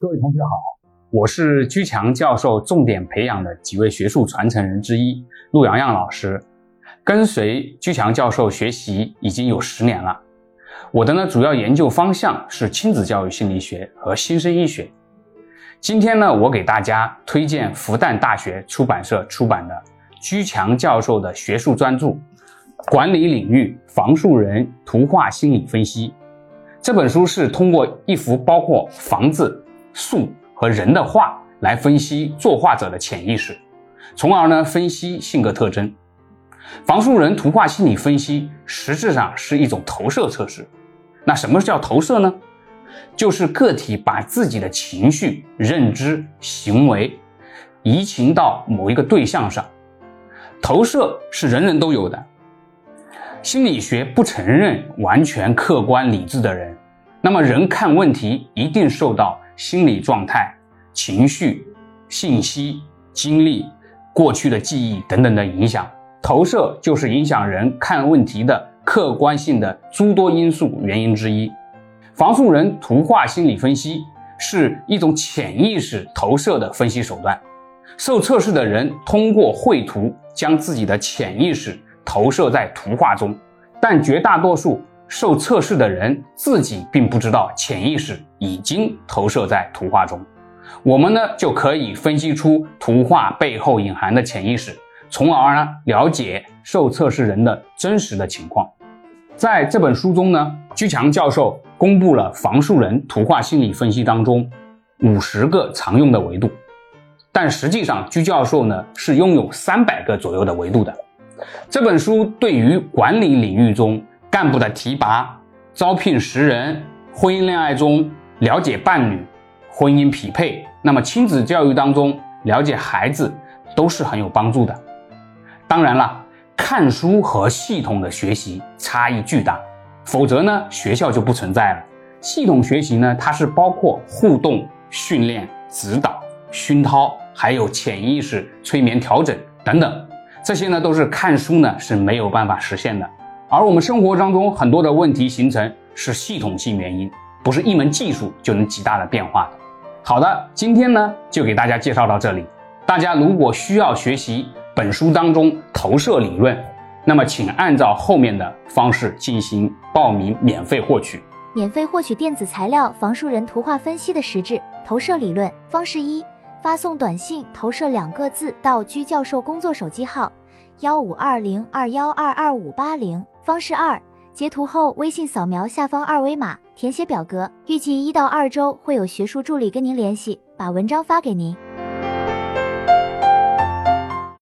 各位同学好，我是居强教授重点培养的几位学术传承人之一陆洋洋老师，跟随居强教授学习已经有十年了。我的呢主要研究方向是亲子教育心理学和新生医学。今天呢，我给大家推荐复旦大学出版社出版的居强教授的学术专著《管理领域房树人图画心理分析》。这本书是通过一幅包括房子、树和人的画来分析作画者的潜意识，从而呢分析性格特征。房树人图画心理分析实质上是一种投射测试。那什么叫投射呢？就是个体把自己的情绪、认知、行为移情到某一个对象上。投射是人人都有的。心理学不承认完全客观理智的人，那么人看问题一定受到心理状态、情绪、信息、经历、过去的记忆等等的影响。投射就是影响人看问题的客观性的诸多因素原因之一。房树人图画心理分析是一种潜意识投射的分析手段，受测试的人通过绘图将自己的潜意识。投射在图画中，但绝大多数受测试的人自己并不知道潜意识已经投射在图画中。我们呢就可以分析出图画背后隐含的潜意识，从而呢了解受测试人的真实的情况。在这本书中呢，居强教授公布了房树人图画心理分析当中五十个常用的维度，但实际上居教授呢是拥有三百个左右的维度的。这本书对于管理领域中干部的提拔、招聘识人、婚姻恋爱中了解伴侣、婚姻匹配，那么亲子教育当中了解孩子都是很有帮助的。当然了，看书和系统的学习差异巨大，否则呢学校就不存在了。系统学习呢，它是包括互动、训练、指导、熏陶，还有潜意识催眠调整等等。这些呢都是看书呢是没有办法实现的，而我们生活当中很多的问题形成是系统性原因，不是一门技术就能极大的变化的。好的，今天呢就给大家介绍到这里。大家如果需要学习本书当中投射理论，那么请按照后面的方式进行报名，免费获取。免费获取电子材料：房树人图画分析的实质投射理论方式一。发送短信“投射”两个字到居教授工作手机号幺五二零二幺二二五八零。方式二：截图后微信扫描下方二维码，填写表格。预计一到二周会有学术助理跟您联系，把文章发给您。